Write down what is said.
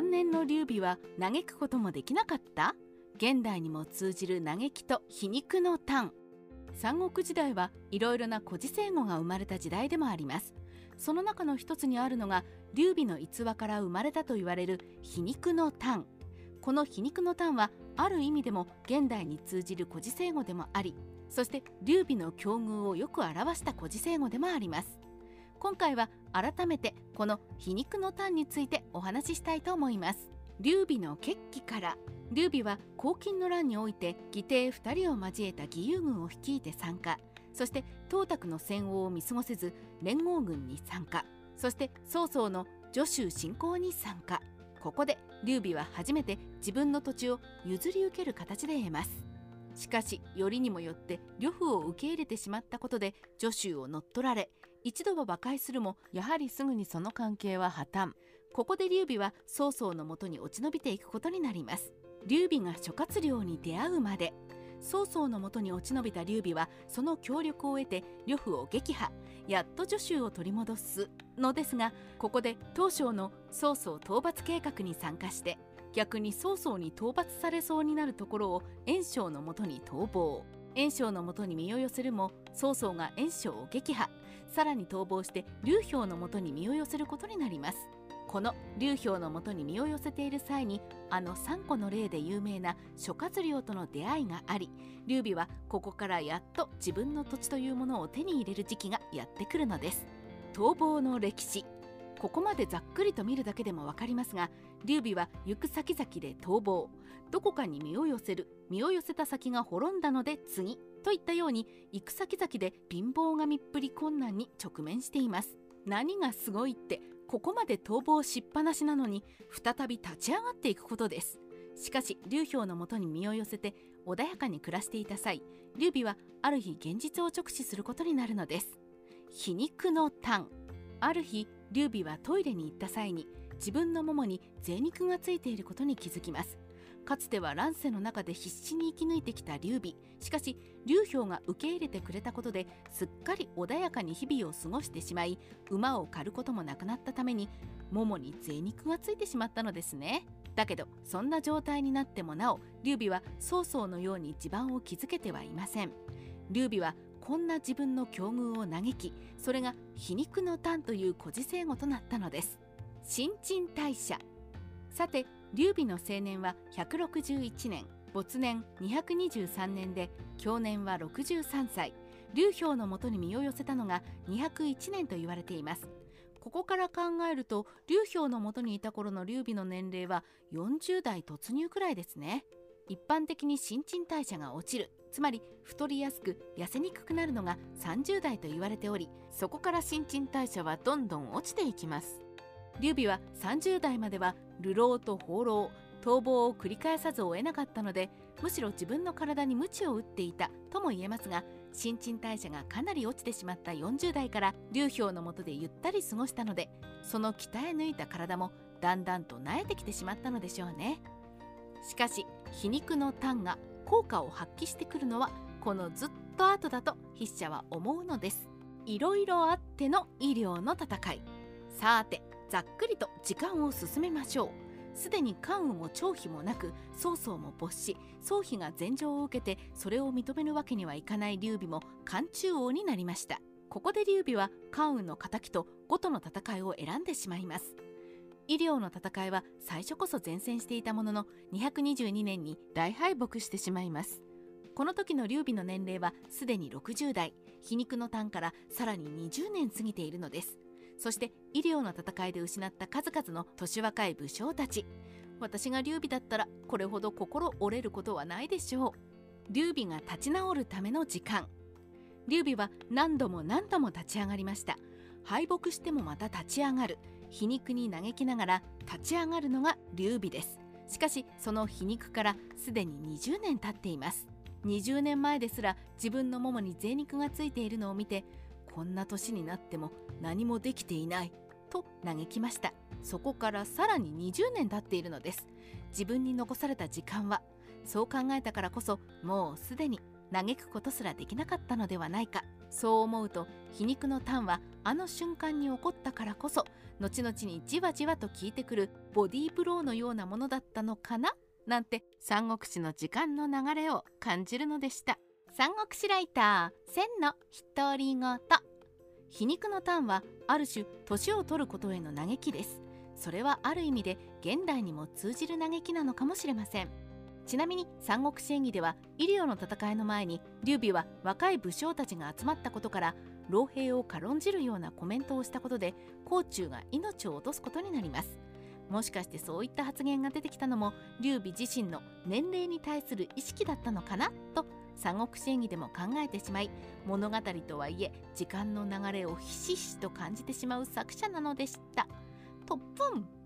晩年の劉備は嘆くこともできなかった？現代にも通じる嘆きと皮肉の嘆三国時代はいろいろな古事成語が生まれた時代でもあります。その中の一つにあるのが劉備の逸話から生まれたと言われる皮肉の嘆この皮肉の嘆はある意味でも現代に通じる古事成語でもありそして劉備の境遇をよく表した古事成語でもあります。今回は改めてこの皮肉の嘆についてお話ししたいと思います。劉備の決起から劉備は黄巾の乱において義弟2人を交えた義勇軍を率いて参加。そして東卓の戦王を見過ごせず連合軍に参加。そして曹操の徐州侵攻に参加。ここで劉備は初めて自分の土地を譲り受ける形で得ます。しかしよりにもよって呂布を受け入れてしまったことで徐州を乗っ取られ一度は和解するもやはりすぐにその関係は破綻。ここで劉備は曹操のもとに落ち延びていくことになります。劉備が諸葛亮に出会うまで。曹操のもとに落ち延びた劉備はその協力を得て呂布を撃破。やっと助手を取り戻すのですがここで東証の曹操討伐計画に参加して逆に曹操に討伐されそうになるところを袁紹のもとに逃亡。袁紹のもとに身を寄せるも曹操が袁紹を撃破。さらに逃亡して劉氷のもとに身を寄せることになります。この劉氷のもとに身を寄せている際にあの3個の例で有名な諸葛亮との出会いがあり劉備はここからやっと自分の土地というものを手に入れる時期がやってくるのです。逃亡の歴史。ここまでざっくりと見るだけでも分かりますが劉備は行く先々で逃亡。どこかに身を寄せる。身を寄せた先が滅んだので次。といったように行く先々で貧乏神っぷり困難に直面しています。何がすごいってここまで逃亡しっぱなしなのに再び立ち上がっていくことです。しかし劉氷のもとに身を寄せて穏やかに暮らしていた際劉備はある日現実を直視することになるのです。皮肉の炭ある日劉備はトイレに行った際に自分のももに贅肉がついていることに気づきます。かつては乱世の中で必死に生き抜いてきた劉備。しかし劉氷が受け入れてくれたことですっかり穏やかに日々を過ごしてしまい馬を狩ることもなくなったためにももに贅肉がついてしまったのですね。だけどそんな状態になってもなお劉備は曹操のように地盤を築けてはいません。劉備はこんな自分の境遇を嘆きそれが皮肉の炭という古事成語となったのです。新陳代謝。さて劉備の青年は161年没年223年で享年は63歳。劉氷のもとに身を寄せたのが201年と言われています。ここから考えると劉氷のもとにいた頃の劉備の年齢は40代突入くらいですね。一般的に新陳代謝が落ちる。つまり太りやすく痩せにくくなるのが30代と言われておりそこから新陳代謝はどんどん落ちていきます。劉備は30代までは流浪と放浪逃亡を繰り返さずを得なかったのでむしろ自分の体に鞭を打っていたとも言えますが新陳代謝がかなり落ちてしまった40代から流氷のもとでゆったり過ごしたのでその鍛え抜いた体もだんだんと慣れてきてしまったのでしょうね。しかし皮肉の痰が効果を発揮してくるのはこのずっと後だと筆者は思うのです。いろいろあっての医療の戦い。さてざっくりと時間を進めましょう。すでに関羽も張飛もなく曹操も没し曹丕が禅譲を受けてそれを認めるわけにはいかない劉備も漢中王になりました。ここで劉備は関羽の敵と呉との戦いを選んでしまいます。医療の戦いは最初こそ前線していたものの222年に大敗北してしまいます。この時の劉備の年齢はすでに60代。皮肉の単からさらに20年過ぎているのです。そして医療の戦いで失った数々の年若い武将たち。私が劉備だったらこれほど心折れることはないでしょう。劉備が立ち直るための時間。劉備は何度も何度も立ち上がりました。敗北してもまた立ち上がる。皮肉に嘆きながら立ち上がるのが劉備です。しかしその皮肉からすでに20年経っています。20年前ですら自分のももに贅肉がついているのを見てこんな年になっても何もできていない。と嘆きました。そこからさらに20年経っているのです。自分に残された時間はそう考えたからこそもうすでに嘆くことすらできなかったのではないか。そう思うと皮肉のタンはあの瞬間に起こったからこそ後々にじわじわと効いてくるボディーブローのようなものだったのかな？なんて三国志の時間の流れを感じるのでした。三国志ライター千の独り言皮肉のタンはある種年を取ることへの嘆きです。それはある意味で現代にも通じる嘆きなのかもしれません。ちなみに三国志演義ではイリオの戦いの前に劉備は若い武将たちが集まったことから老兵を軽んじるようなコメントをしたことで甲冑が命を落とすことになります。もしかしてそういった発言が出てきたのも劉備自身の年齢に対する意識だったのかな？と三国志演義でも考えてしまい物語とはいえ時間の流れをひしひしと感じてしまう作者なのでした。とっぷん